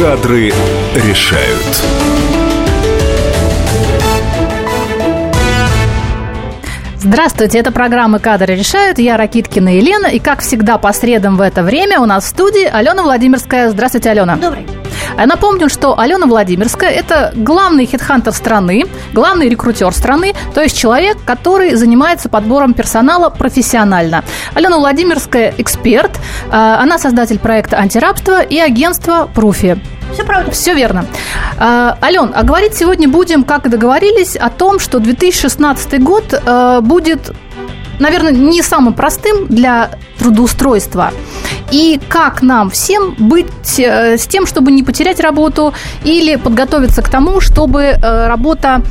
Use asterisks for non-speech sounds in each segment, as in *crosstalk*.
Кадры решают. Здравствуйте, это программа «Кадры решают». Я Ракиткина Елена. И, как всегда, по средам в это время у нас в студии Алена Владимирская. Здравствуйте, Алена. Добрый. Я напомню, что Алена Владимирская – это главный хедхантер страны, главный рекрутер страны, то есть человек, который занимается подбором персонала профессионально. Алена Владимирская – эксперт, э, она создатель проекта «Антирабство» и агентства «Пруфи». Все правда. Все верно. А, Ален, а говорить сегодня будем, как и договорились, о том, что 2016 год а, будет наверное, не самым простым для трудоустройства. И как нам всем быть э, с тем, чтобы не потерять работу или подготовиться к тому, чтобы э, работа,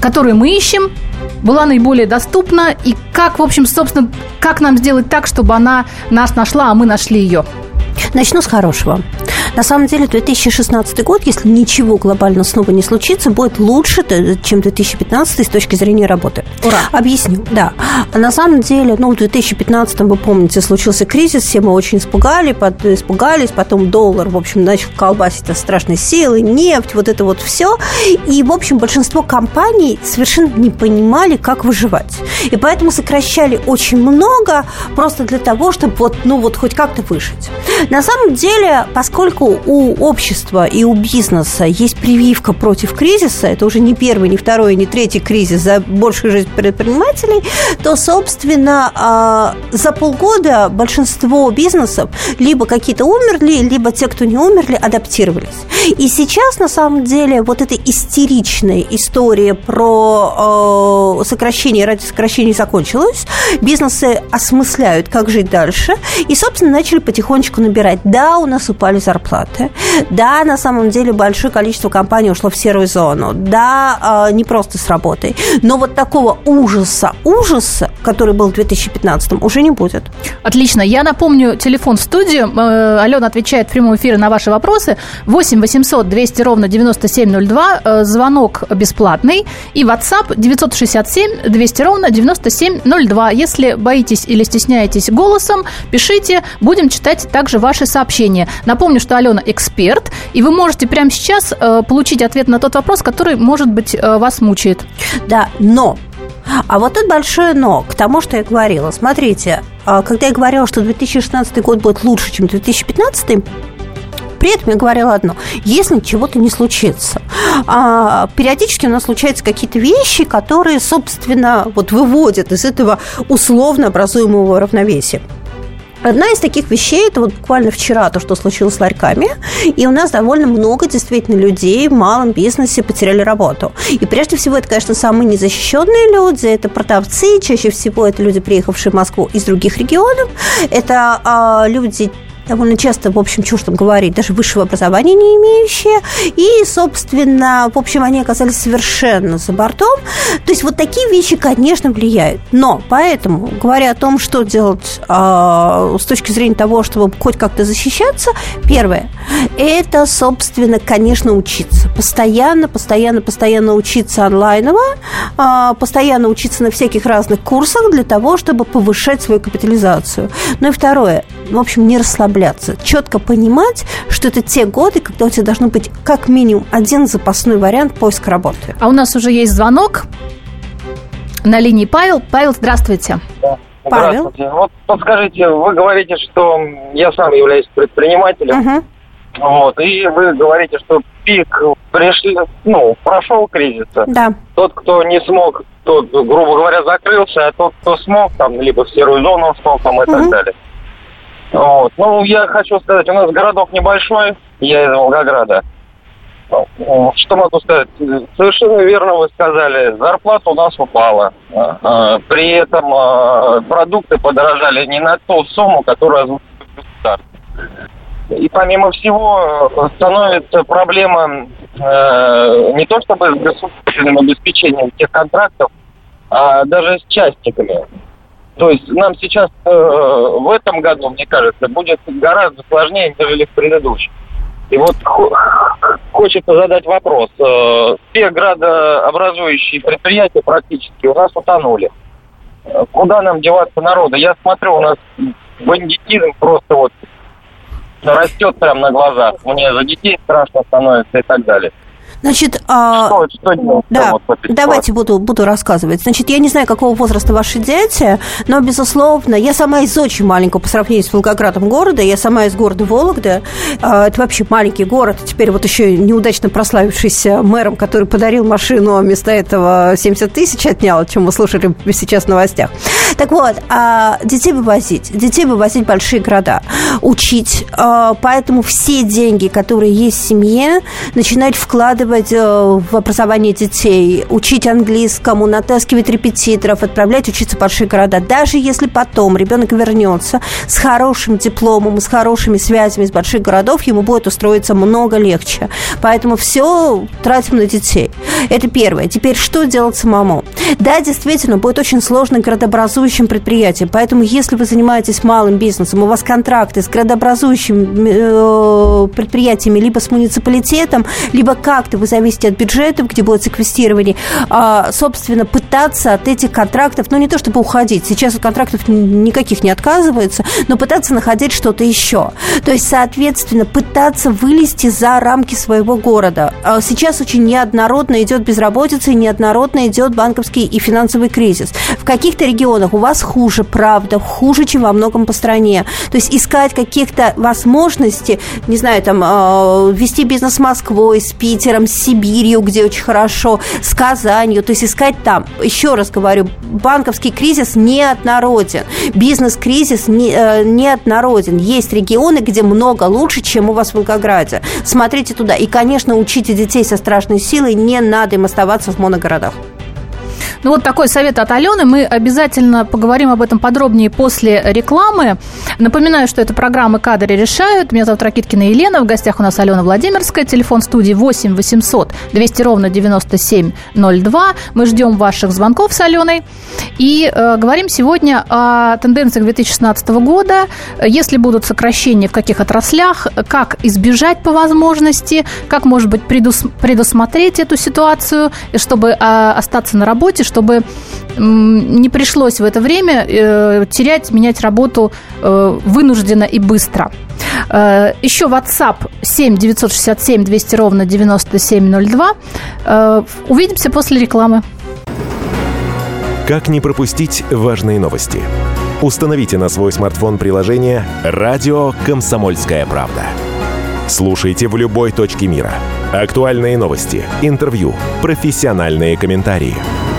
которую мы ищем, была наиболее доступна и как, в общем, собственно, как нам сделать так, чтобы она нас нашла, а мы нашли ее? Начну с хорошего. На самом деле 2016 год, если ничего глобально снова не случится, будет лучше, чем 2015 с точки зрения работы. Ура! Объясню, да. На самом деле, ну, в 2015, вы помните, случился кризис, все мы очень испугали, испугались, потом доллар, в общем, начал колбасить от страшной силы, нефть, вот это вот все. И, в общем, большинство компаний совершенно не понимали, как выживать. И поэтому сокращали очень много просто для того, чтобы вот, ну, вот хоть как-то выжить. На самом деле, поскольку у общества и у бизнеса есть прививка против кризиса, это уже не первый, не второй, не третий кризис за большую жизнь предпринимателей, то, собственно, а, за полгода большинство бизнесов либо какие-то умерли, либо те, кто не умерли, адаптировались. И сейчас, на самом деле, вот эта истеричная история про сокращение ради сокращения закончилась. Бизнесы осмысляют, как жить дальше, и, собственно, начали потихонечку набирать. Да, у нас упали зарплаты. Да, на самом деле большое количество компаний ушло в серую зону. Да, а, не просто с работой. Но вот такого ужаса, ужаса, который был в 2015, уже не будет. Отлично. Я напомню телефон в студию. Э, Алена отвечает в прямом эфире на ваши вопросы. 8 800 200 ровно 9702. Э, звонок бесплатный. И WhatsApp 967 200 ровно 9702. Если боитесь или стесняетесь голосом, пишите. Будем читать также ваши сообщения. Напомню, что Алена эксперт, и вы можете прямо сейчас э, получить ответ на тот вопрос, который, может быть, э, вас мучает. Да, но а вот тут большое но к тому, что я говорила. Смотрите, а, когда я говорила, что 2016 год будет лучше, чем 2015, при этом я говорила одно. Если чего-то не случится, а, периодически у нас случаются какие-то вещи, которые, собственно, вот выводят из этого условно образуемого равновесия. Одна из таких вещей, это вот буквально вчера то, что случилось с ларьками, и у нас довольно много действительно людей в малом бизнесе потеряли работу. И прежде всего это, конечно, самые незащищенные люди, это продавцы, чаще всего это люди, приехавшие в Москву из других регионов, это а, люди довольно часто, в общем, ж там говорить, даже высшего образования не имеющие. И, собственно, в общем, они оказались совершенно за бортом. То есть вот такие вещи, конечно, влияют. Но поэтому, говоря о том, что делать э, с точки зрения того, чтобы хоть как-то защищаться, первое, это, собственно, конечно, учиться. Постоянно, постоянно, постоянно учиться онлайново, э, постоянно учиться на всяких разных курсах для того, чтобы повышать свою капитализацию. Ну и второе, в общем, не расслабляться расслабляться, четко понимать, что это те годы, когда у тебя должно быть как минимум один запасной вариант поиска работы. А у нас уже есть звонок. На линии Павел. Павел, здравствуйте. Павел. Вот подскажите, вы говорите, что я сам являюсь предпринимателем. Угу. Вот, и вы говорите, что пик пришли, ну, прошел кризис. Да. Тот, кто не смог, тот, грубо говоря, закрылся, а тот, кто смог, там, либо в серую зону ушел, там, и угу. так далее. Вот. Ну, я хочу сказать, у нас городок небольшой, я из Волгограда. Что могу сказать? Совершенно верно вы сказали, зарплата у нас упала. А, а, при этом а, продукты подорожали не на ту сумму, озвучивает И помимо всего становится проблема э, не то чтобы с государственным обеспечением тех контрактов, а даже с частниками. То есть нам сейчас э, в этом году, мне кажется, будет гораздо сложнее, нежели в предыдущем. И вот хочется задать вопрос. Э, все градообразующие предприятия практически у нас утонули. Куда нам деваться народа? Я смотрю, у нас бандитизм просто вот растет прямо на глазах. Мне за детей страшно становится и так далее. Значит, а... что, делать? Да, давайте буду, буду рассказывать. Значит, я не знаю, какого возраста ваши дети, но, безусловно, я сама из очень маленького по сравнению с Волгоградом города, я сама из города Вологда. Это вообще маленький город, теперь вот еще неудачно прославившийся мэром, который подарил машину, а вместо этого 70 тысяч отнял, о чем мы слушали сейчас в новостях. Так вот, а, детей вывозить, детей вывозить в большие города, учить, а, поэтому все деньги, которые есть в семье, начинать вкладывать э, в образование детей, учить английскому, натаскивать репетиторов, отправлять учиться в большие города. Даже если потом ребенок вернется с хорошим дипломом, с хорошими связями из больших городов, ему будет устроиться много легче. Поэтому все тратим на детей. Это первое. Теперь что делать самому? Да, действительно, будет очень сложно городообразующим предприятием. Поэтому, если вы занимаетесь малым бизнесом, у вас контракты с городообразующими э, предприятиями, либо с муниципалитетом, либо как-то вы зависите от бюджетов, где будет секвестирование, а, собственно, пытаться от этих контрактов, ну, не то чтобы уходить, сейчас от контрактов никаких не отказываются, но пытаться находить что-то еще. То есть, соответственно, пытаться вылезти за рамки своего города. А сейчас очень неоднородно идет безработица и неоднородно идет банковский и финансовый кризис. В каких-то регионах у вас хуже, правда, хуже, чем во многом по стране. То есть искать каких-то возможностей, не знаю, там, а, вести бизнес с Москвой, с Питером, с Сибирью, где очень хорошо, с Казанью, то есть искать там. Еще раз говорю, банковский кризис неоднороден, бизнес-кризис не, э, неоднороден. Есть регионы, где много лучше, чем у вас в Волгограде. Смотрите туда. И, конечно, учите детей со страшной силой, не надо им оставаться в моногородах. Ну вот такой совет от Алены. Мы обязательно поговорим об этом подробнее после рекламы. Напоминаю, что это программа «Кадры решают». Меня зовут Ракиткина Елена. В гостях у нас Алена Владимирская. Телефон студии 8 800 200 ровно 9702. Мы ждем ваших звонков с Аленой. И э, говорим сегодня о тенденциях 2016 года. Если будут сокращения в каких отраслях, как избежать по возможности, как, может быть, предус предусмотреть эту ситуацию, чтобы э, остаться на работе, чтобы не пришлось в это время э, терять, менять работу э, вынужденно и быстро. Э, еще WhatsApp 7 967 200 ровно 9702. Увидимся после рекламы. Как не пропустить важные новости? Установите на свой смартфон приложение «Радио Комсомольская правда». Слушайте в любой точке мира. Актуальные новости, интервью, профессиональные комментарии –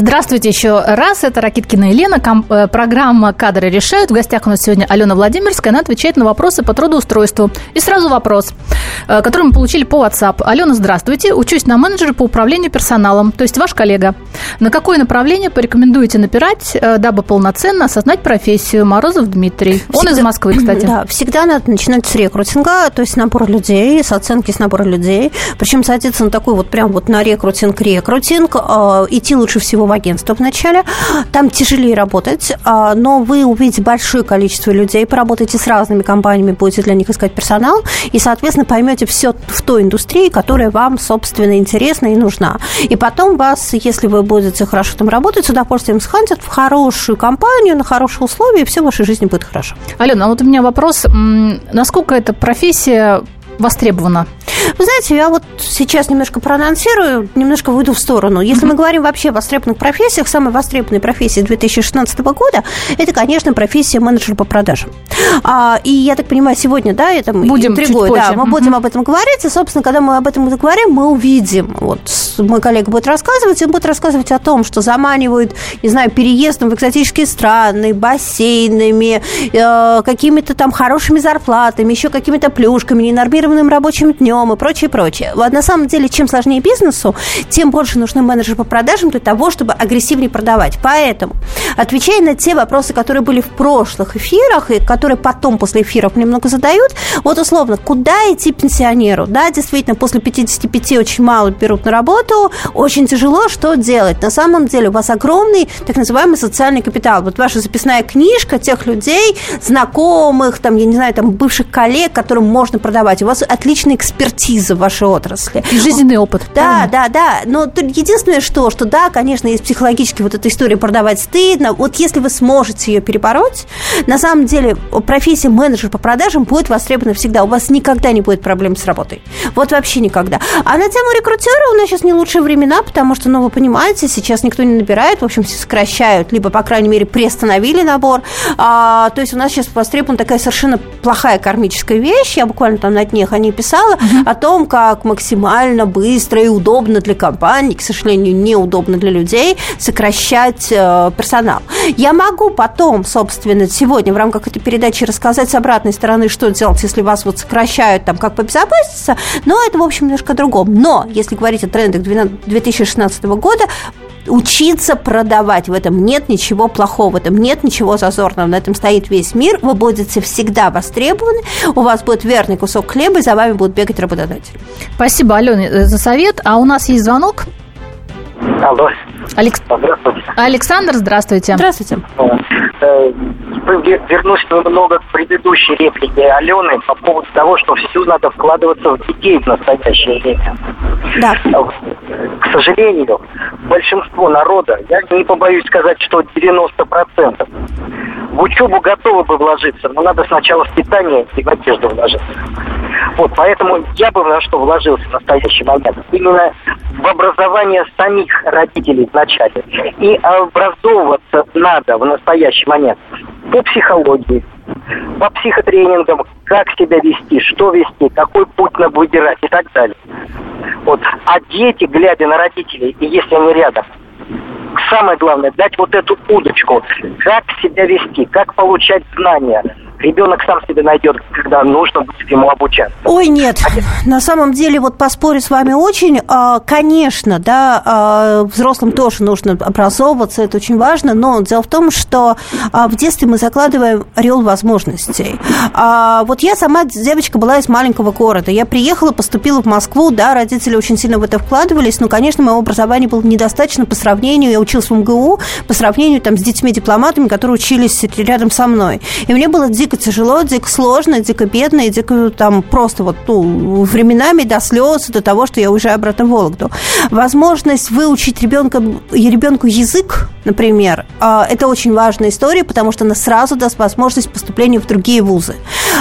Здравствуйте еще раз. Это Ракиткина Елена. Ком- э, программа «Кадры решают». В гостях у нас сегодня Алена Владимирская. Она отвечает на вопросы по трудоустройству. И сразу вопрос, который мы получили по WhatsApp. Алена, здравствуйте. Учусь на менеджере по управлению персоналом, то есть ваш коллега. На какое направление порекомендуете напирать, э, дабы полноценно осознать профессию? Морозов Дмитрий. Он всегда, из Москвы, кстати. *clears throat* Да, всегда надо начинать с рекрутинга, то есть набора людей, с оценки с набора людей. Причем садиться на такой вот прям вот на рекрутинг-рекрутинг. Идти лучше всего в агентство вначале. Там тяжелее работать, но вы увидите большое количество людей, поработаете с разными компаниями, будете для них искать персонал, и, соответственно, поймете все в той индустрии, которая вам, собственно, интересна и нужна. И потом вас, если вы будете хорошо там работать, с удовольствием схантят в хорошую компанию, на хорошие условия, и все в вашей жизни будет хорошо. Алена, а вот у меня вопрос. Насколько эта профессия востребована? Вы знаете, я вот сейчас немножко проанонсирую, немножко выйду в сторону. Если мы говорим вообще о востребованных профессиях, самой востребованной профессией 2016 года, это, конечно, профессия менеджера по продажам. А, и я так понимаю, сегодня, да, это будем интригуем, да, мы будем об этом говорить, и, собственно, когда мы об этом говорим, мы увидим, вот мой коллега будет рассказывать, он будет рассказывать о том, что заманивают, не знаю, переездом в экзотические страны, бассейнами, э, какими-то там хорошими зарплатами, еще какими-то плюшками, ненормированными незапланированным рабочим днем и прочее, прочее. Вот на самом деле, чем сложнее бизнесу, тем больше нужны менеджеры по продажам для того, чтобы агрессивнее продавать. Поэтому, отвечая на те вопросы, которые были в прошлых эфирах и которые потом после эфиров немного задают, вот условно, куда идти пенсионеру? Да, действительно, после 55 очень мало берут на работу, очень тяжело, что делать? На самом деле у вас огромный так называемый социальный капитал. Вот ваша записная книжка тех людей, знакомых, там, я не знаю, там, бывших коллег, которым можно продавать. Вас отличная экспертиза в вашей отрасли. И жизненный опыт. Да, правильно? да, да. Но единственное, что, что да, конечно, есть психологически вот эта история продавать стыдно. Вот если вы сможете ее перебороть, на самом деле профессия менеджер по продажам будет востребована всегда. У вас никогда не будет проблем с работой. Вот вообще никогда. А на тему рекрутера у нас сейчас не лучшие времена, потому что, ну, вы понимаете, сейчас никто не набирает, в общем, все сокращают, либо, по крайней мере, приостановили набор. А, то есть у нас сейчас востребована такая совершенно плохая кармическая вещь. Я буквально там на днях о ней писала, о том, как максимально быстро и удобно для компаний, к сожалению, неудобно для людей, сокращать э, персонал. Я могу потом, собственно, сегодня в рамках этой передачи рассказать с обратной стороны, что делать, если вас вот сокращают, там, как побезопаситься, но это, в общем, немножко другом. Но, если говорить о трендах 2016 года, учиться продавать. В этом нет ничего плохого, в этом нет ничего зазорного. На этом стоит весь мир. Вы будете всегда востребованы, у вас будет верный кусок хлеба, и за вами будут бегать работодатели. Спасибо, Алена, за совет. А у нас есть звонок. Алло. Алекс... Здравствуйте. Александр, здравствуйте. Здравствуйте. Э, вернусь немного к предыдущей реплике Алены по поводу того, что все надо вкладываться в детей в настоящее время. Да. К сожалению, большинство народа, я не побоюсь сказать, что 90%, учебу готовы бы вложиться, но надо сначала в питание и в одежду вложиться. Вот, поэтому я бы на что вложился в настоящий момент. Именно в образование самих родителей вначале. И образовываться надо в настоящий момент по психологии, по психотренингам, как себя вести, что вести, какой путь надо выбирать и так далее. Вот. А дети, глядя на родителей, и если они рядом, самое главное, дать вот эту удочку, как себя вести, как получать знания, ребенок сам себе найдет, когда нужно будет ему обучаться. Ой, нет, на самом деле, вот поспорю с вами очень, а, конечно, да, а, взрослым тоже нужно образовываться, это очень важно, но дело в том, что а, в детстве мы закладываем орел возможностей. Вот я сама девочка была из маленького города, я приехала, поступила в Москву, да, родители очень сильно в это вкладывались, но, конечно, моего образования было недостаточно по сравнению, я училась в МГУ, по сравнению там с детьми-дипломатами, которые учились рядом со мной. И мне было дико тяжело, дико сложно, дико бедно, и дико там просто вот ну, временами до слез, до того, что я уезжаю обратно в Вологду. Возможность выучить ребенка, ребенку язык, например, а, это очень важная история, потому что она сразу даст возможность поступления в другие вузы.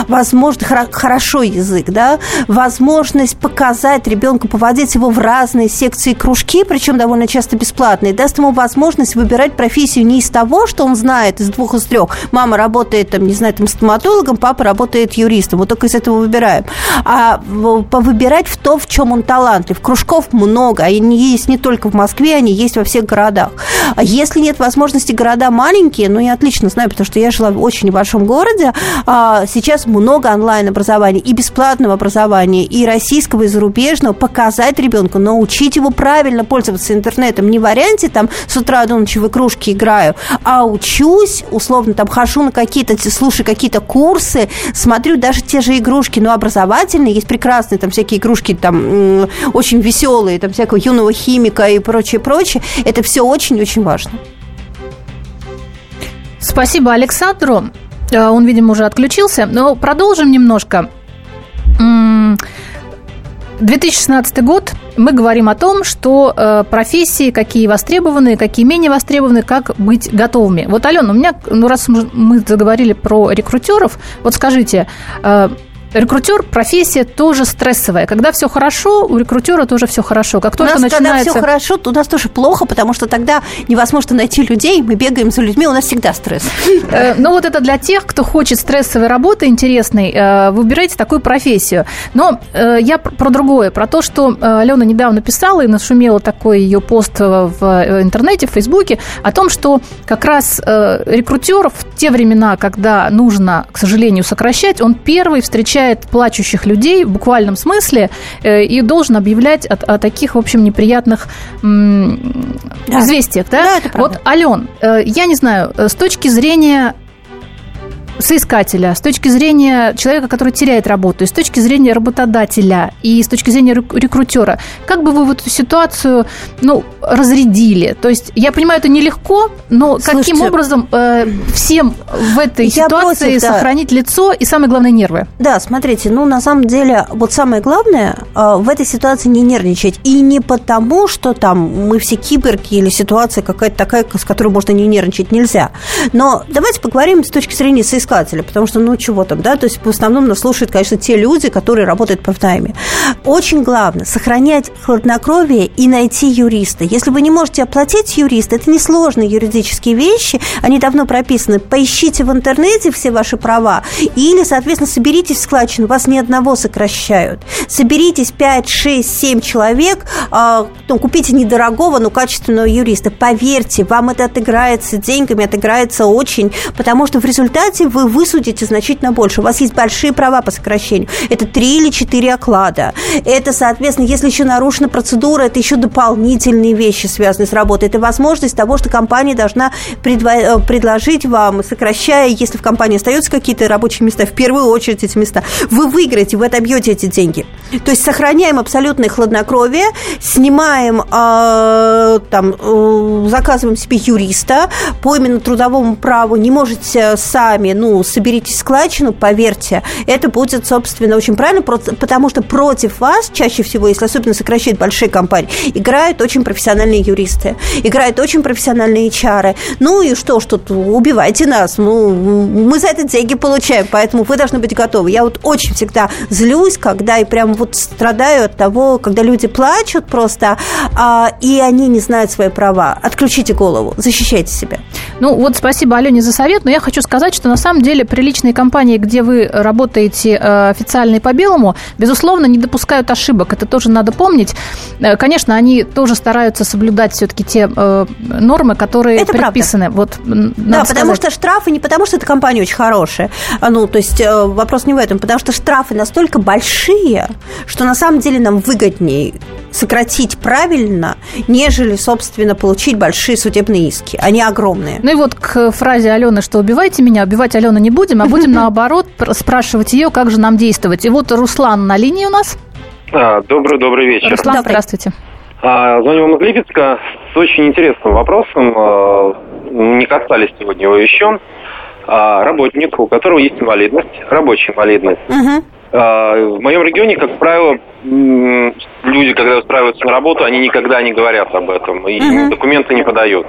Возможно, хорошо язык, да, возможность показать ребенку, поводить его в разные секции кружки, причем довольно часто бесплатные, даст ему возможность выбирать профессию не из того, что он знает, из двух, из трех. Мама работает, там, не знаю, там, стоматологом, папа работает юристом. Вот только из этого выбираем. А выбирать в то, в чем он талантлив. Кружков много, они есть не только в Москве, они есть во всех городах. А если нет возможности, города маленькие, ну, я отлично знаю, потому что я жила в очень небольшом городе, а сейчас много онлайн-образования и бесплатного образования, и российского, и зарубежного, показать ребенку, научить его правильно пользоваться интернетом. Не в варианте там с утра до ночи в игрушки играю, а учусь, условно, там хожу на какие-то, слушаю какие-то курсы, смотрю даже те же игрушки, но образовательные, есть прекрасные там всякие игрушки, там очень веселые, там всякого юного химика и прочее, прочее. Это все очень-очень важно. Спасибо Александру. Э, он, видимо, уже отключился. Но продолжим немножко. 2016 год мы говорим о том, что э, профессии, какие востребованы, какие менее востребованы, как быть готовыми. Вот, Алена, у меня, ну раз мы заговорили про рекрутеров, вот скажите, э, Рекрутер профессия тоже стрессовая. Когда все хорошо, у рекрутера тоже все хорошо. Как только у нас, начинается... когда все хорошо, то у нас тоже плохо, потому что тогда невозможно найти людей, мы бегаем за людьми, у нас всегда стресс. *laughs* Э, ну вот это для тех, кто хочет стрессовой работы интересной, э, выбирайте такую профессию. Но э, я про другое, про то, что Алена недавно писала и нашумела такой ее пост в интернете, в Фейсбуке, о том, что как раз рекрутеров в те времена, когда нужно, к сожалению, сокращать, он первый встречает встречает плачущих людей в буквальном смысле э, и должен объявлять о, о таких, в общем, неприятных м, да. известиях. Да? Да, это правда. вот, Ален, э, я не знаю, с точки зрения соискателя, с точки зрения человека, который теряет работу, и с точки зрения работодателя, и с точки зрения рекрутера, как бы вы в эту ситуацию ну, разрядили? То есть, я понимаю, это нелегко, но Слушайте, каким образом э, всем в этой ситуации против, да. сохранить лицо и, самое главное, нервы? Да, смотрите, ну, на самом деле, вот самое главное э, в этой ситуации не нервничать. И не потому, что там мы все киберки или ситуация какая-то такая, с которой можно не нервничать нельзя. Но давайте поговорим с точки зрения соискателя искателя, потому что, ну, чего там, да, то есть в основном нас слушают, конечно, те люди, которые работают по тайме. Очень главное сохранять хладнокровие и найти юриста. Если вы не можете оплатить юриста, это несложные юридические вещи, они давно прописаны. Поищите в интернете все ваши права или, соответственно, соберитесь в складчину, вас ни одного сокращают. Соберитесь 5, 6, 7 человек, ну, купите недорогого, но качественного юриста. Поверьте, вам это отыграется деньгами, отыграется очень, потому что в результате вы вы высудите значительно больше. У вас есть большие права по сокращению. Это три или четыре оклада. Это, соответственно, если еще нарушена процедура, это еще дополнительные вещи, связанные с работой. Это возможность того, что компания должна предво- э, предложить вам, сокращая, если в компании остаются какие-то рабочие места, в первую очередь эти места, вы выиграете, вы отобьете эти деньги. То есть сохраняем абсолютное хладнокровие, снимаем, э, там, э, заказываем себе юриста по именно трудовому праву, не можете сами, ну, ну, соберите складчину, поверьте, это будет, собственно, очень правильно, потому что против вас чаще всего, если особенно сокращают большие компании, играют очень профессиональные юристы, играют очень профессиональные чары. Ну и что, что убивайте нас, ну, мы за это деньги получаем, поэтому вы должны быть готовы. Я вот очень всегда злюсь, когда и прям вот страдаю от того, когда люди плачут просто, а, и они не знают свои права. Отключите голову, защищайте себя. Ну вот спасибо Алене за совет, но я хочу сказать, что на самом самом деле приличные компании, где вы работаете э, официально и по белому, безусловно, не допускают ошибок. Это тоже надо помнить. Э, конечно, они тоже стараются соблюдать все-таки те э, нормы, которые это предписаны. Вот, да, потому что штрафы не потому, что эта компания очень хорошая. А, ну, то есть вопрос не в этом, потому что штрафы настолько большие, что на самом деле нам выгоднее сократить правильно, нежели, собственно, получить большие судебные иски. Они огромные. Ну и вот к фразе Алены, что убивайте меня, убивать Алену не будем, а будем *laughs* наоборот спрашивать ее, как же нам действовать. И вот Руслан на линии у нас. А, добрый, добрый вечер. Руслан, добрый. здравствуйте. А, звоню вам из Липецка с очень интересным вопросом. А, не касались сегодня его еще. А, работник, у которого есть инвалидность, рабочая инвалидность. Угу. В моем регионе, как правило, люди, когда устраиваются на работу, они никогда не говорят об этом и угу. документы не подают.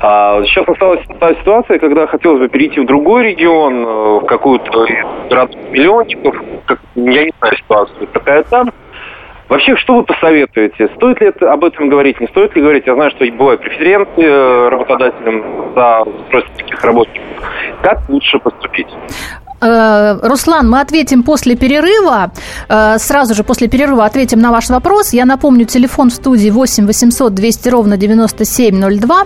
А сейчас осталась та ситуация, когда хотелось бы перейти в другой регион, э, в какую-то город миллионников, как, я не знаю ситуацию такая там. Вообще, что вы посоветуете? Стоит ли это, об этом говорить, не стоит ли говорить? Я знаю, что бывают преференции э, работодателям за устройство таких работников. Как лучше поступить? Э, Руслан, мы ответим после перерыва. Сразу же после перерыва ответим на ваш вопрос. Я напомню, телефон в студии 8 800 200 ровно 9702.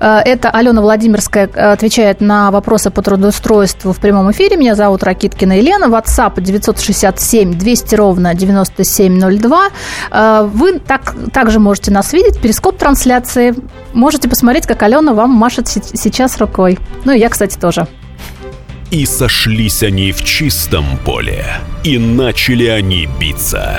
Э, это Алена Владимирская отвечает на вопросы по трудоустройству в прямом эфире. Меня зовут Ракиткина Елена. WhatsApp 967 200 ровно 9702. Вы так, также можете нас видеть. Перископ трансляции. Можете посмотреть, как Алена вам машет сейчас рукой. Ну и я, кстати, тоже. И сошлись они в чистом поле, и начали они биться.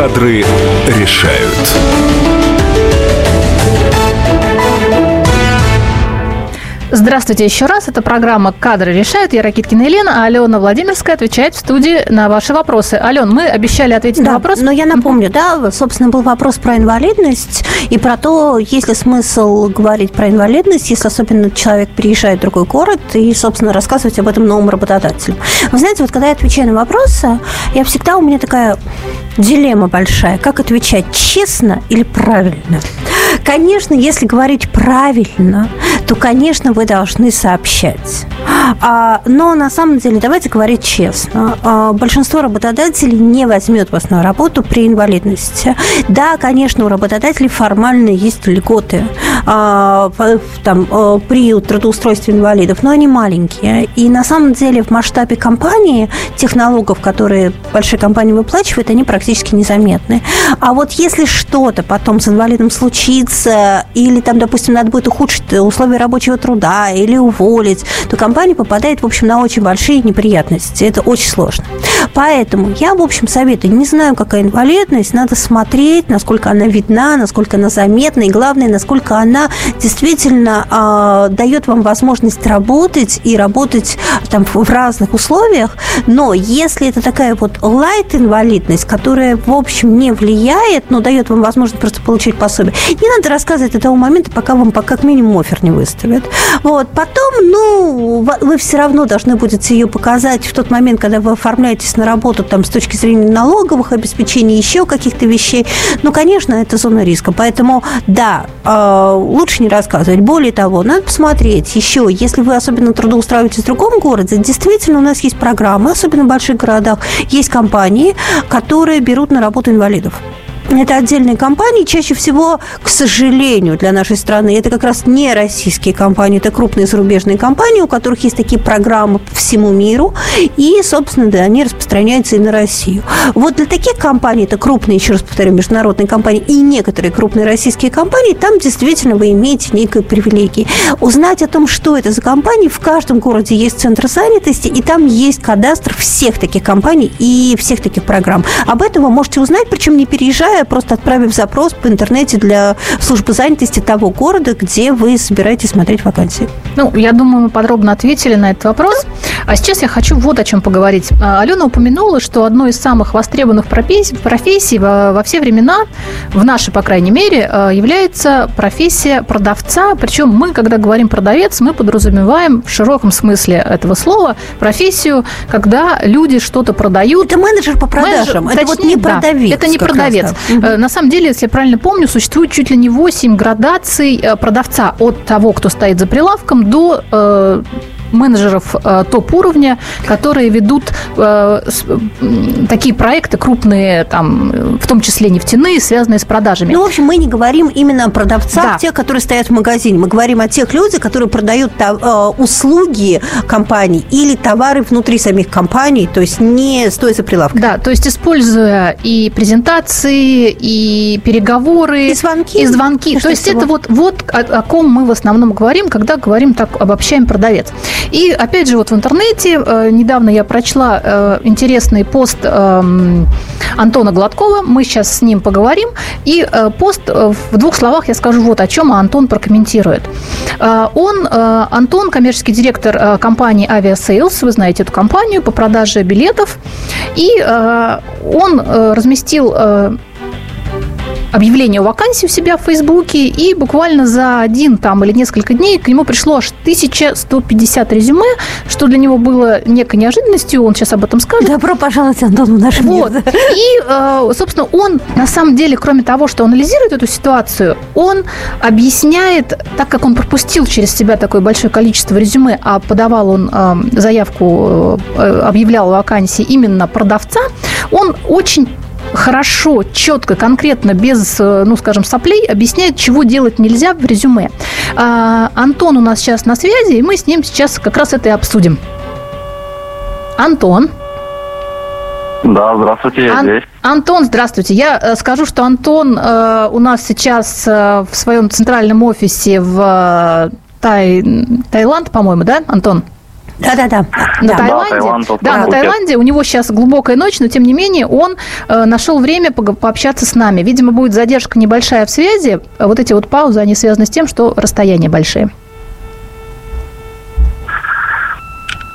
Кадры решают. Здравствуйте еще раз. Это программа «Кадры решают». Я Ракиткина Елена, а Алена Владимирская отвечает в студии на ваши вопросы. Ален, мы обещали ответить да, на вопрос. но я напомню, да, собственно, был вопрос про инвалидность и про то, есть ли смысл говорить про инвалидность, если особенно человек приезжает в другой город и, собственно, рассказывать об этом новому работодателю. Вы знаете, вот когда я отвечаю на вопросы, я всегда, у меня такая дилемма большая, как отвечать, честно или правильно. Конечно, если говорить правильно, то, конечно, вы должны сообщать. А, но на самом деле, давайте говорить честно, а, большинство работодателей не возьмет вас на работу при инвалидности. Да, конечно, у работодателей формально есть льготы а, там, при трудоустройстве инвалидов, но они маленькие. И на самом деле в масштабе компании тех налогов, которые большие компании выплачивают, они практически незаметны. А вот если что-то потом с инвалидом случится, или там, допустим, надо будет ухудшить условия рабочего труда, или уволить, то компания попадает, в общем, на очень большие неприятности. Это очень сложно. Поэтому я, в общем, советую, не знаю, какая инвалидность, надо смотреть, насколько она видна, насколько она заметна, и главное, насколько она действительно э, дает вам возможность работать и работать там в разных условиях. Но если это такая вот лайт-инвалидность, которая, в общем, не влияет, но дает вам возможность просто получить пособие, не надо рассказывать до того момента, пока вам как минимум офер не выставят. Вот. Потом, ну, вы все равно должны будете ее показать в тот момент, когда вы оформляетесь на работу там, с точки зрения налоговых обеспечений, еще каких-то вещей. Ну, конечно, это зона риска. Поэтому, да, э, лучше не рассказывать. Более того, надо посмотреть еще, если вы особенно трудоустраиваетесь в другом городе, действительно у нас есть программы, особенно в больших городах, есть компании, которые берут на работу инвалидов это отдельные компании, чаще всего, к сожалению, для нашей страны, это как раз не российские компании, это крупные зарубежные компании, у которых есть такие программы по всему миру, и, собственно, да, они распространяются и на Россию. Вот для таких компаний, это крупные, еще раз повторю, международные компании и некоторые крупные российские компании, там действительно вы имеете некие привилегии. Узнать о том, что это за компании, в каждом городе есть центр занятости, и там есть кадастр всех таких компаний и всех таких программ. Об этом вы можете узнать, причем не переезжая просто отправив запрос по интернете для службы занятости того города, где вы собираетесь смотреть вакансии. Ну, я думаю, мы подробно ответили на этот вопрос. А сейчас я хочу вот о чем поговорить. А, Алена упомянула, что одной из самых востребованных профессий, профессий во, во все времена, в нашей, по крайней мере, а, является профессия продавца. Причем мы, когда говорим продавец, мы подразумеваем в широком смысле этого слова профессию, когда люди что-то продают. Это менеджер по продажам. Менеджер, это точнее, вот не продавец. Да, это не продавец. Раз. Угу. На самом деле, если я правильно помню, существует чуть ли не 8 градаций э, продавца от того, кто стоит за прилавком, до э, менеджеров э, топ-уровня, которые ведут э, такие проекты крупные, там, в том числе нефтяные, связанные с продажами. Ну, в общем, мы не говорим именно о продавцах, да. тех, которые стоят в магазине. Мы говорим о тех людях, которые продают э, услуги компаний или товары внутри самих компаний, то есть не стоя за прилавком. Да, то есть используя и презентации, и переговоры, и звонки. И звонки. И то есть всего. это вот, вот о, о ком мы в основном говорим, когда говорим так, обобщаем продавец. И опять же, вот в интернете э, недавно я прочла э, интересный пост э, Антона Гладкова. Мы сейчас с ним поговорим. И э, пост в двух словах я скажу вот о чем, а Антон прокомментирует. Он, Антон, коммерческий директор компании Aviasales, вы знаете эту компанию по продаже билетов. И он разместил объявление о вакансии у себя в Фейсбуке, и буквально за один там или несколько дней к нему пришло аж 1150 резюме, что для него было некой неожиданностью, он сейчас об этом скажет. Добро пожаловать, Антон, в наш вот. мир. И, э, собственно, он на самом деле, кроме того, что анализирует эту ситуацию, он объясняет, так как он пропустил через себя такое большое количество резюме, а подавал он э, заявку, э, объявлял вакансии именно продавца, он очень хорошо, четко, конкретно, без, ну, скажем, соплей, объясняет, чего делать нельзя в резюме. А, Антон у нас сейчас на связи, и мы с ним сейчас как раз это и обсудим. Антон. Да, здравствуйте, я Ан- здесь. Антон, здравствуйте. Я э, скажу, что Антон э, у нас сейчас э, в своем центральном офисе в э, Тай... Таиланд, по-моему, да, Антон? Да-да-да. На да. Таиланде. Да, Таиланд, да, на Таиланде. У него сейчас глубокая ночь, но тем не менее он э, нашел время по пообщаться с нами. Видимо, будет задержка небольшая в связи. Вот эти вот паузы, они связаны с тем, что расстояния большие.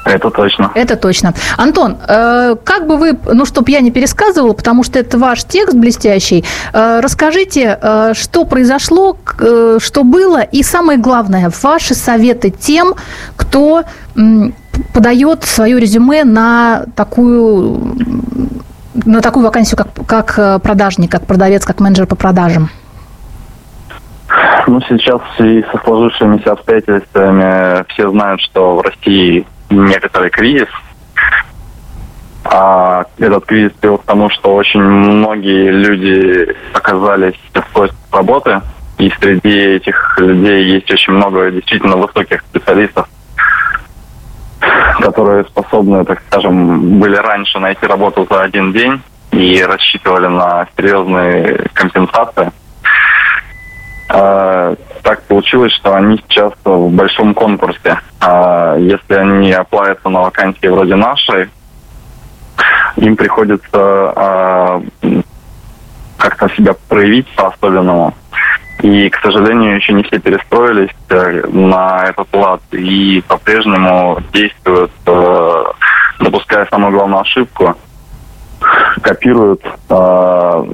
Это точно. Это точно. Антон, э, как бы вы, ну, чтобы я не пересказывала, потому что это ваш текст блестящий, э, расскажите, э, что произошло, что было, и самое главное, ваши советы тем, кто подает свое резюме на такую на такую вакансию, как, как продажник, как продавец, как менеджер по продажам? Ну, сейчас в связи со сложившимися обстоятельствами все знают, что в России некоторый кризис. А этот кризис привел к тому, что очень многие люди оказались в поиске работы, и среди этих людей есть очень много действительно высоких специалистов, которые способны, так скажем, были раньше найти работу за один день и рассчитывали на серьезные компенсации. А, так получилось, что они сейчас в большом конкурсе. А если они оплавятся на вакансии вроде нашей, им приходится а, как-то себя проявить по-особенному. И, к сожалению, еще не все перестроились э, на этот лад и по-прежнему действуют, э, допуская самую главную ошибку, копируют э,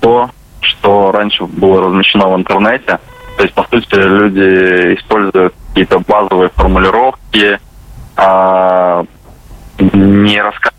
то, что раньше было размещено в интернете. То есть, по сути, люди используют какие-то базовые формулировки, а, не рассказывают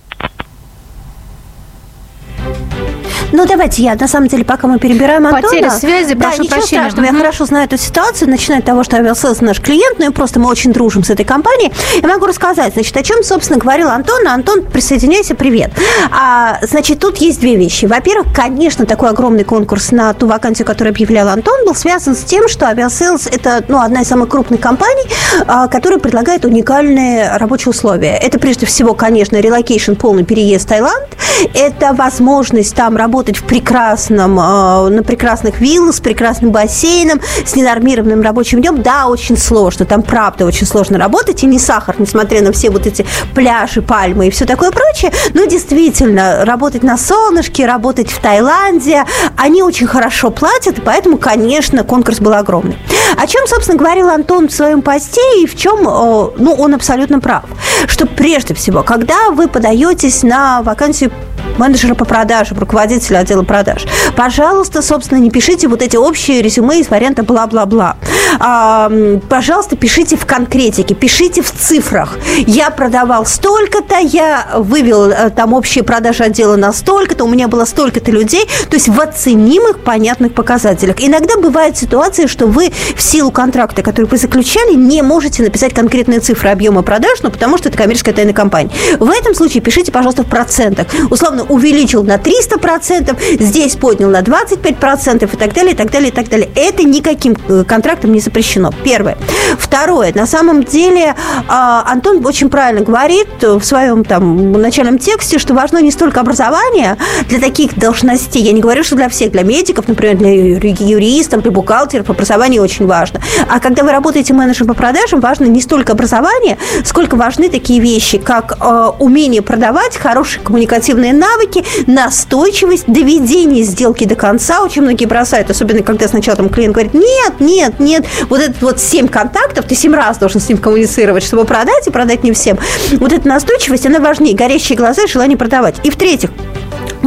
Ну, давайте я, на самом деле, пока мы перебираем Антона... Потеря связи, да, прошу ничего прощения. страшного, я хорошо знаю эту ситуацию, начиная от того, что Aviasales наш клиент, ну и просто мы очень дружим с этой компанией. Я могу рассказать, значит, о чем, собственно, говорил Антон. Антон, присоединяйся, привет. А, значит, тут есть две вещи. Во-первых, конечно, такой огромный конкурс на ту вакансию, которую объявлял Антон, был связан с тем, что Aviasales – это, ну, одна из самых крупных компаний, а, которая предлагает уникальные рабочие условия. Это, прежде всего, конечно, relocation, полный переезд в Таиланд. Это возможность там работать в прекрасном, э, на прекрасных виллах, с прекрасным бассейном, с ненормированным рабочим днем. Да, очень сложно, там правда очень сложно работать, и не сахар, несмотря на все вот эти пляжи, пальмы и все такое прочее. Но действительно, работать на солнышке, работать в Таиланде, они очень хорошо платят, поэтому, конечно, конкурс был огромный. О чем, собственно, говорил Антон в своем посте, и в чем, э, ну, он абсолютно прав, что прежде всего, когда вы подаетесь на вакансию менеджера по продажам, руководителя отдела продаж. Пожалуйста, собственно, не пишите вот эти общие резюме из варианта бла-бла-бла. А, пожалуйста, пишите в конкретике, пишите в цифрах. Я продавал столько-то, я вывел э, там общие продажи отдела на столько-то, у меня было столько-то людей, то есть в оценимых, понятных показателях. Иногда бывает ситуация, что вы в силу контракта, который вы заключали, не можете написать конкретные цифры объема продаж, ну, потому что это коммерческая тайная компания. В этом случае пишите, пожалуйста, в процентах. Условно, увеличил на 300%, здесь поднял на 25% и так далее, и так далее, и так далее. Это никаким э, контрактом не запрещено. Первое. Второе. На самом деле а, Антон очень правильно говорит в своем там начальном тексте, что важно не столько образование для таких должностей. Я не говорю, что для всех, для медиков, например, для юристов, для бухгалтеров образование очень важно. А когда вы работаете менеджером по продажам, важно не столько образование, сколько важны такие вещи, как э, умение продавать, хорошие коммуникативные навыки, настойчивость, доведение сделки до конца. Очень многие бросают, особенно когда сначала там клиент говорит, нет, нет, нет, вот этот вот семь контактов, ты семь раз должен с ним коммуницировать, чтобы продать, и продать не всем. Вот эта настойчивость, она важнее. Горящие глаза и желание продавать. И в-третьих,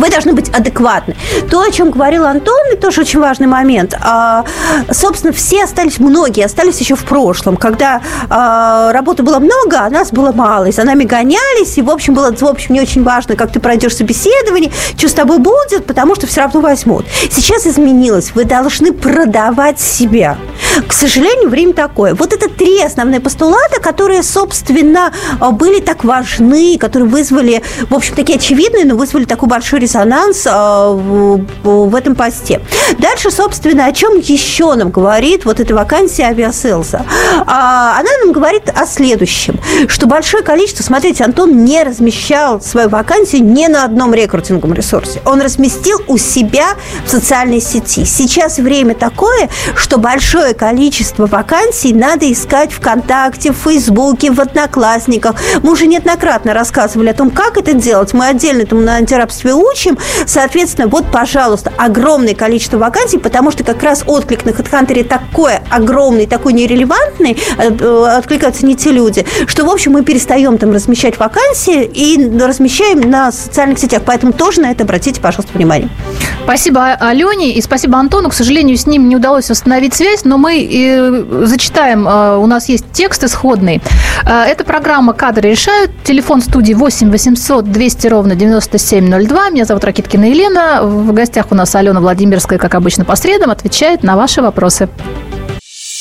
вы должны быть адекватны. То, о чем говорил Антон, это тоже очень важный момент. А, собственно, все остались, многие остались еще в прошлом, когда а, работы было много, а нас было мало. И за нами гонялись, и, в общем, было, в общем, не очень важно, как ты пройдешь собеседование, что с тобой будет, потому что все равно возьмут. Сейчас изменилось. Вы должны продавать себя. К сожалению, время такое. Вот это три основные постулата, которые, собственно, были так важны, которые вызвали, в общем, такие очевидные, но вызвали такую большую резонанс в этом посте. Дальше, собственно, о чем еще нам говорит вот эта вакансия авиаселса? А, она нам говорит о следующем, что большое количество, смотрите, Антон не размещал свою вакансию ни на одном рекрутинговом ресурсе. Он разместил у себя в социальной сети. Сейчас время такое, что большое количество вакансий надо искать ВКонтакте, в Фейсбуке, в Одноклассниках. Мы уже неоднократно рассказывали о том, как это делать. Мы отдельно этому на антирабстве учим. Соответственно, вот, пожалуйста, огромное количество вакансий, потому что как раз отклик на HeadHunter такой огромный, такой нерелевантный, э, откликаются не те люди, что, в общем, мы перестаем там размещать вакансии и размещаем на социальных сетях. Поэтому тоже на это обратите, пожалуйста, внимание. Спасибо Алене и спасибо Антону. К сожалению, с ним не удалось восстановить связь, но мы э, зачитаем. Э, у нас есть текст исходный. Э, эта программа «Кадры решают». Телефон студии 8 800 200 ровно 9702. Меня зовут Ракиткина Елена. В гостях у нас Алена Владимирская, как обычно, по средам, отвечает на ваши вопросы.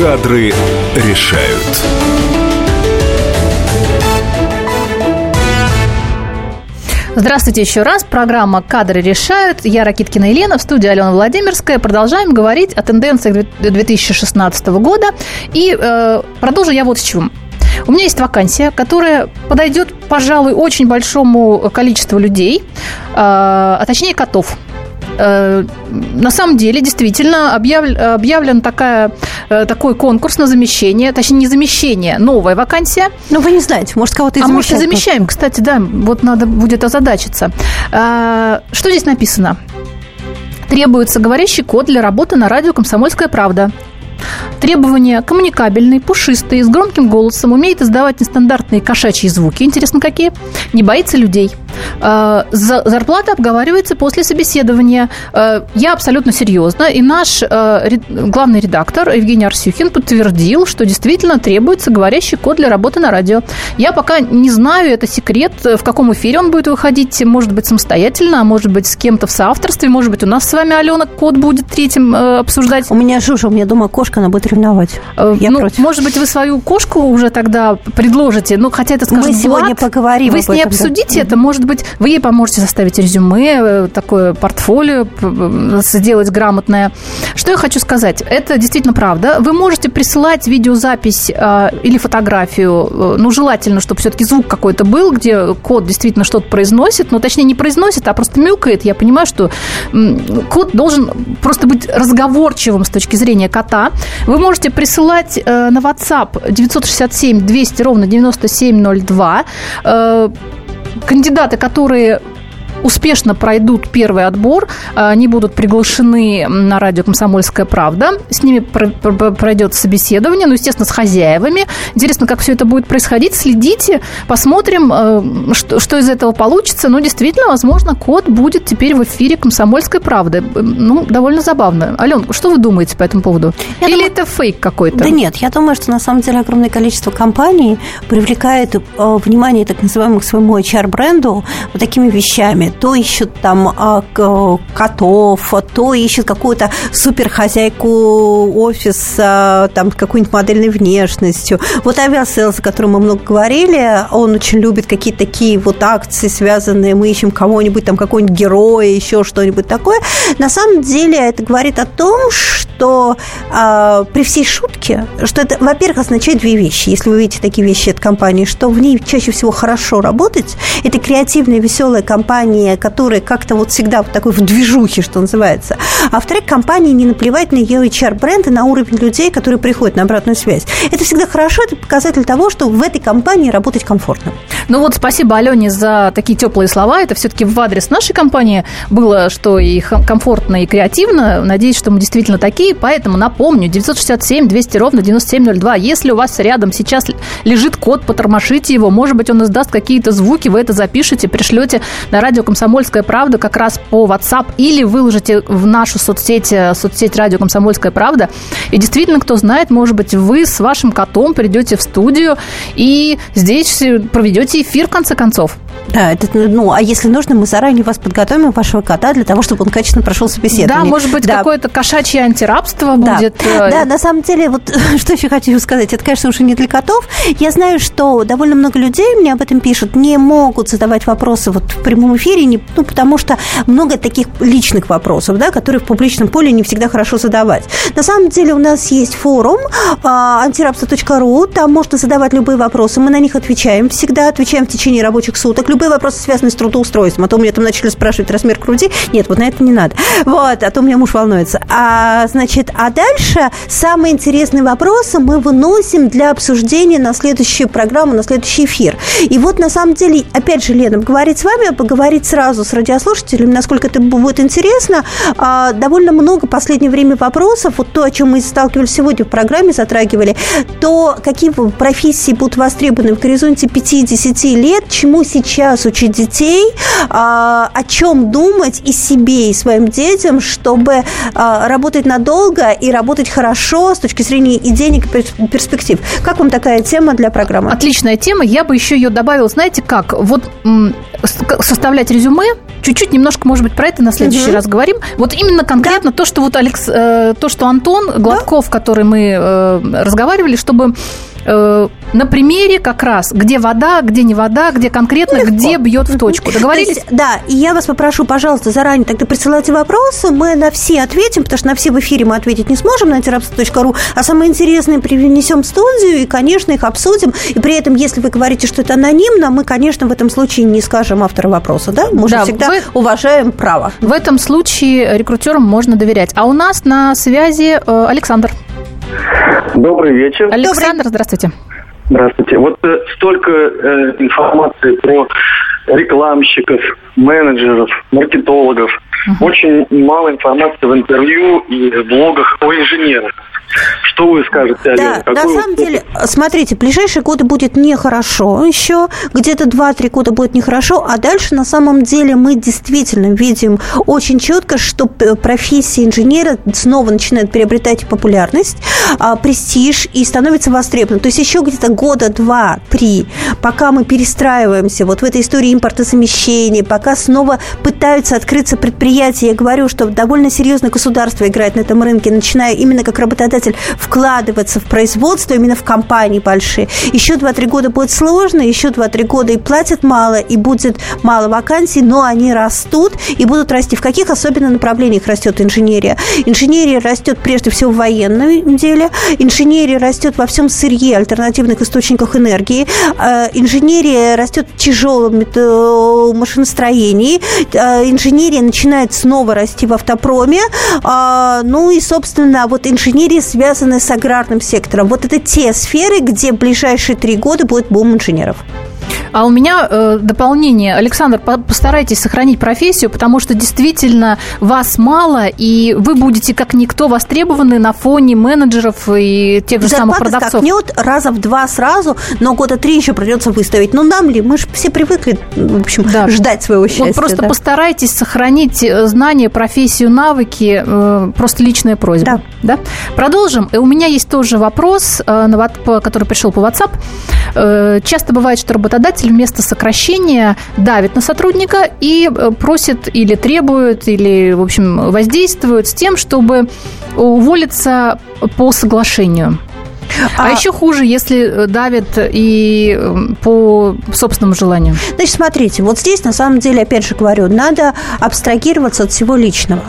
Кадры решают. Здравствуйте еще раз. Программа «Кадры решают». Я Ракиткина Елена, в студии Алена Владимирская. Продолжаем говорить о тенденциях 2016 года. И э, продолжу я вот с чем. У меня есть вакансия, которая подойдет, пожалуй, очень большому количеству людей, э, а точнее котов. Э, на самом деле, действительно, объявлен, объявлен такая, э, такой конкурс на замещение, точнее, не замещение, новая вакансия. Ну, вы не знаете, может, кого-то и А может, и замещаем, кстати, да, вот надо будет озадачиться. Э, что здесь написано? Требуется говорящий код для работы на радио «Комсомольская правда». Требования коммуникабельный, пушистый, с громким голосом, умеет издавать нестандартные кошачьи звуки. Интересно, какие? Не боится людей. А, зарплата обговаривается после собеседования. А, я абсолютно серьезно. И наш а, главный редактор Евгений Арсюхин подтвердил, что действительно требуется говорящий код для работы на радио. Я пока не знаю, это секрет, в каком эфире он будет выходить. Может быть, самостоятельно, а может быть, с кем-то в соавторстве. Может быть, у нас с вами, Алена, код будет третьим обсуждать. У меня Жужа, у меня дома кошка, она будет ревновать. Я ну, против. Может быть, вы свою кошку уже тогда предложите. Ну, хотя это, скажем, Мы сегодня поговорим Вы с ней обсудите да. это, может быть, вы ей поможете составить резюме, э, такое портфолио сделать грамотное. Что я хочу сказать? Это действительно правда. Вы можете присылать видеозапись э, или фотографию, э, ну, желательно, чтобы все-таки звук какой-то был, где код действительно что-то произносит, ну, точнее, не произносит, а просто мяукает. Я понимаю, что код должен просто быть разговорчивым с точки зрения кота. Вы можете присылать на WhatsApp 967 200 ровно 9702 кандидаты, которые успешно пройдут первый отбор, они будут приглашены на радио «Комсомольская правда». С ними пройдет собеседование, ну, естественно, с хозяевами. Интересно, как все это будет происходить. Следите, посмотрим, э, что, что из этого получится. Ну, действительно, возможно, код будет теперь в эфире «Комсомольской правды». Ну, довольно забавно. Ален, что вы думаете по этому поводу? Я Или думаю... это фейк какой-то? Да нет, я думаю, что на самом деле огромное количество компаний привлекает э, внимание так называемых своему HR-бренду вот такими вещами то ищут там а, котов, то ищут какую-то суперхозяйку офиса, там, какой-нибудь модельной внешностью. Вот Aviasales, о котором мы много говорили, он очень любит какие-то такие вот акции, связанные, мы ищем кого-нибудь, там, какой-нибудь героя, еще что-нибудь такое. На самом деле это говорит о том, что э, при всей шутке, что это, во-первых, означает две вещи. Если вы видите такие вещи от компании, что в ней чаще всего хорошо работать, это креативная, веселая компания, компания, которая как-то вот всегда вот такой в движухе, что называется. А во-вторых, компания не наплевать на ее HR-бренд и на уровень людей, которые приходят на обратную связь. Это всегда хорошо, это показатель того, что в этой компании работать комфортно. Ну вот спасибо Алене за такие теплые слова. Это все-таки в адрес нашей компании было, что и комфортно, и креативно. Надеюсь, что мы действительно такие. Поэтому напомню, 967 200 ровно 9702. Если у вас рядом сейчас лежит код, потормошите его. Может быть, он издаст какие-то звуки, вы это запишете, пришлете на радио «Комсомольская правда» как раз по WhatsApp или выложите в нашу соцсеть, э, соцсеть радио «Комсомольская правда». И действительно, кто знает, может быть, вы с вашим котом придете в студию и здесь проведете эфир, в конце концов. Да, это, ну, а если нужно, мы заранее вас подготовим, вашего кота, для того, чтобы он качественно прошел собеседование. Да, может быть, да. какое-то кошачье антирабство да. будет. Э, да, на самом деле, вот *laughs* что еще хочу сказать, это, конечно, уже не для котов. Я знаю, что довольно много людей мне об этом пишут, не могут задавать вопросы вот в прямом эфире, не, ну, потому что много таких личных вопросов, да, которые в публичном поле не всегда хорошо задавать. На самом деле у нас есть форум антирабство.ру, там можно задавать любые вопросы, мы на них отвечаем всегда, отвечаем в течение рабочих суток. Любые вопросы, связанные с трудоустройством, а то меня там начали спрашивать размер груди. Нет, вот на это не надо. Вот, а то у меня муж волнуется. А, значит, а дальше самые интересные вопросы мы выносим для обсуждения на следующую программу, на следующий эфир. И вот на самом деле, опять же, Лена, поговорить с вами, а поговорить сразу с радиослушателями, насколько это будет интересно. А, довольно много в последнее время вопросов, вот то, о чем мы сталкивались сегодня в программе, затрагивали, то какие профессии будут востребованы в горизонте 5-10 лет, чему сейчас учить детей, а, о чем думать и себе, и своим детям, чтобы а, работать надолго и работать хорошо с точки зрения и денег, и перспектив. Как вам такая тема для программы? Отличная тема. Я бы еще ее добавила, знаете как? Вот составлять резюме, чуть-чуть немножко, может быть, про это на следующий угу. раз говорим. Вот именно конкретно да. то, что вот Алекс, э, то, что Антон Гладков, да? который мы э, разговаривали, чтобы Э, на примере как раз, где вода, где не вода, где конкретно, Легко. где бьет в точку. Договорились? Есть, да, и я вас попрошу, пожалуйста, заранее тогда присылайте вопросы, мы на все ответим, потому что на все в эфире мы ответить не сможем на антирабство.ру, а самые интересные привнесем в студию и, конечно, их обсудим. И при этом, если вы говорите, что это анонимно, мы, конечно, в этом случае не скажем автора вопроса, да? Мы да, же всегда вы... уважаем право. В этом случае рекрутерам можно доверять. А у нас на связи э, Александр. Добрый вечер. Александр, здравствуйте. Здравствуйте. Вот э, столько э, информации про рекламщиков, менеджеров, маркетологов. Угу. Очень мало информации в интервью и в блогах о инженерах. Что вы скажете, Алена? Да, на самом деле, смотрите, ближайшие годы будет нехорошо еще, где-то 2-3 года будет нехорошо, а дальше на самом деле мы действительно видим очень четко, что профессия инженера снова начинает приобретать популярность, а, престиж и становится востребованным. То есть еще где-то года 2-3, пока мы перестраиваемся вот в этой истории импортозамещения, пока снова пытаются открыться предприятия, я говорю, что довольно серьезно государство играет на этом рынке, начиная именно как работодатель работодатель вкладываться в производство именно в компании большие. Еще 2-3 года будет сложно, еще 2-3 года и платят мало, и будет мало вакансий, но они растут и будут расти. В каких особенно направлениях растет инженерия? Инженерия растет прежде всего в военном деле, инженерия растет во всем сырье, альтернативных источниках энергии, э, инженерия растет в тяжелом машиностроении, э, инженерия начинает снова расти в автопроме, а, ну и, собственно, вот инженерия связаны с аграрным сектором. Вот это те сферы, где в ближайшие три года будет бум инженеров. А у меня э, дополнение. Александр, постарайтесь сохранить профессию, потому что действительно вас мало, и вы будете как никто востребованы на фоне менеджеров и тех же Зарплата самых продавцов. скакнет раза в два сразу, но года три еще придется выставить. Ну, нам ли? Мы же все привыкли, в общем, да. ждать своего счастья. Вот просто да. постарайтесь сохранить э, знания, профессию, навыки. Э, просто личная просьба. Да. да? Продолжим. И у меня есть тоже вопрос, э, который пришел по WhatsApp. Часто бывает, что работодатель работодатель вместо сокращения давит на сотрудника и э, просит или требует, или, в общем, воздействует с тем, чтобы уволиться по соглашению. А, а еще хуже, если давят и по собственному желанию. Значит, смотрите, вот здесь на самом деле, опять же говорю, надо абстрагироваться от всего личного.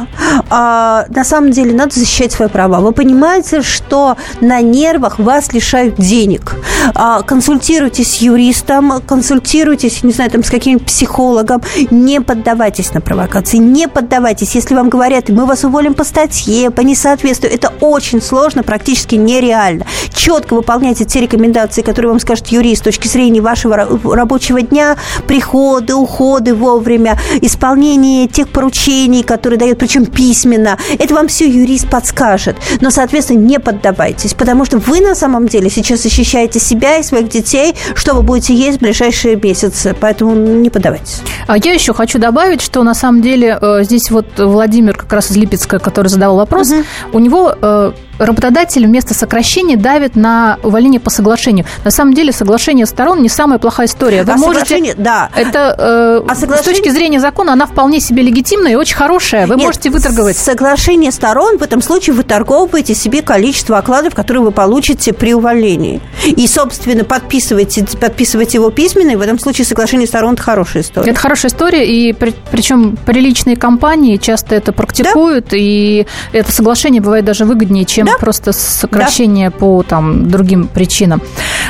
А, на самом деле надо защищать свои права. Вы понимаете, что на нервах вас лишают денег. А, консультируйтесь с юристом, консультируйтесь, не знаю, там, с каким-нибудь психологом. Не поддавайтесь на провокации, не поддавайтесь. Если вам говорят, мы вас уволим по статье, по несоответствию, это очень сложно, практически нереально. Четко выполняйте те рекомендации, которые вам скажет юрист с точки зрения вашего рабочего дня, приходы, уходы вовремя, исполнение тех поручений, которые дает, причем письменно. Это вам все юрист подскажет. Но, соответственно, не поддавайтесь, потому что вы на самом деле сейчас защищаете себя и своих детей, что вы будете есть в ближайшие месяцы. Поэтому не поддавайтесь. А я еще хочу добавить, что на самом деле э, здесь вот Владимир как раз из Липецка, который задавал вопрос, угу. у него э, работодатель вместо сокращения давит на увольнение по соглашению. На самом деле соглашение сторон не самая плохая история. Вы а можете, да. Это э, а соглашение... с точки зрения закона она вполне себе легитимная и очень хорошая. Вы Нет, можете выторговать. Соглашение сторон в этом случае вы торговываете себе количество окладов, которые вы получите при увольнении. И, собственно, подписываете, подписываете его письменно, и в этом случае соглашение сторон – это хорошая история. Это хорошая история, и при, причем приличные компании часто это практикуют, да? и это соглашение бывает даже выгоднее, чем да? просто сокращение да. по там, другим причинам.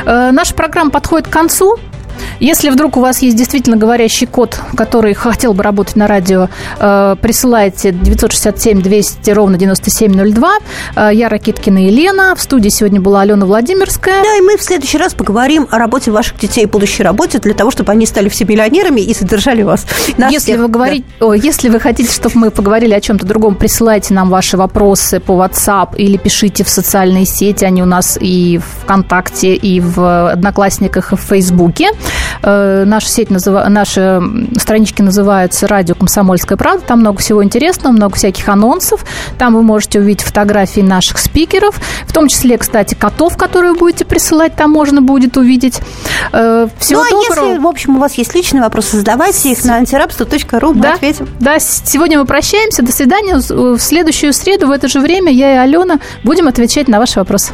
Э, наша программа подходит к концу. Если вдруг у вас есть действительно говорящий код, который хотел бы работать на радио, э, присылайте 967 200 ровно 9702. Э, я Ракиткина Елена. В студии сегодня была Алена Владимирская. Да, и мы в следующий раз поговорим о работе ваших детей будущей работе для того, чтобы они стали все миллионерами и содержали вас. если вы, говорите, да. о, если вы хотите, чтобы мы поговорили о чем-то другом, присылайте нам ваши вопросы по WhatsApp или пишите в социальные сети. Они у нас и в ВКонтакте, и в Одноклассниках, и в Фейсбуке. Э, наша сеть, называ... наши странички называются «Радио Комсомольская правда». Там много всего интересного, много всяких анонсов. Там вы можете увидеть фотографии наших спикеров, в том числе, кстати, котов, которые вы будете присылать, там можно будет увидеть. Э, всего ну, а доброго. если, в общем, у вас есть личные вопросы, задавайте их на антирабство.ру, мы да, ответим. Да, сегодня мы прощаемся. До свидания. В следующую среду в это же время я и Алена будем отвечать на ваши вопросы.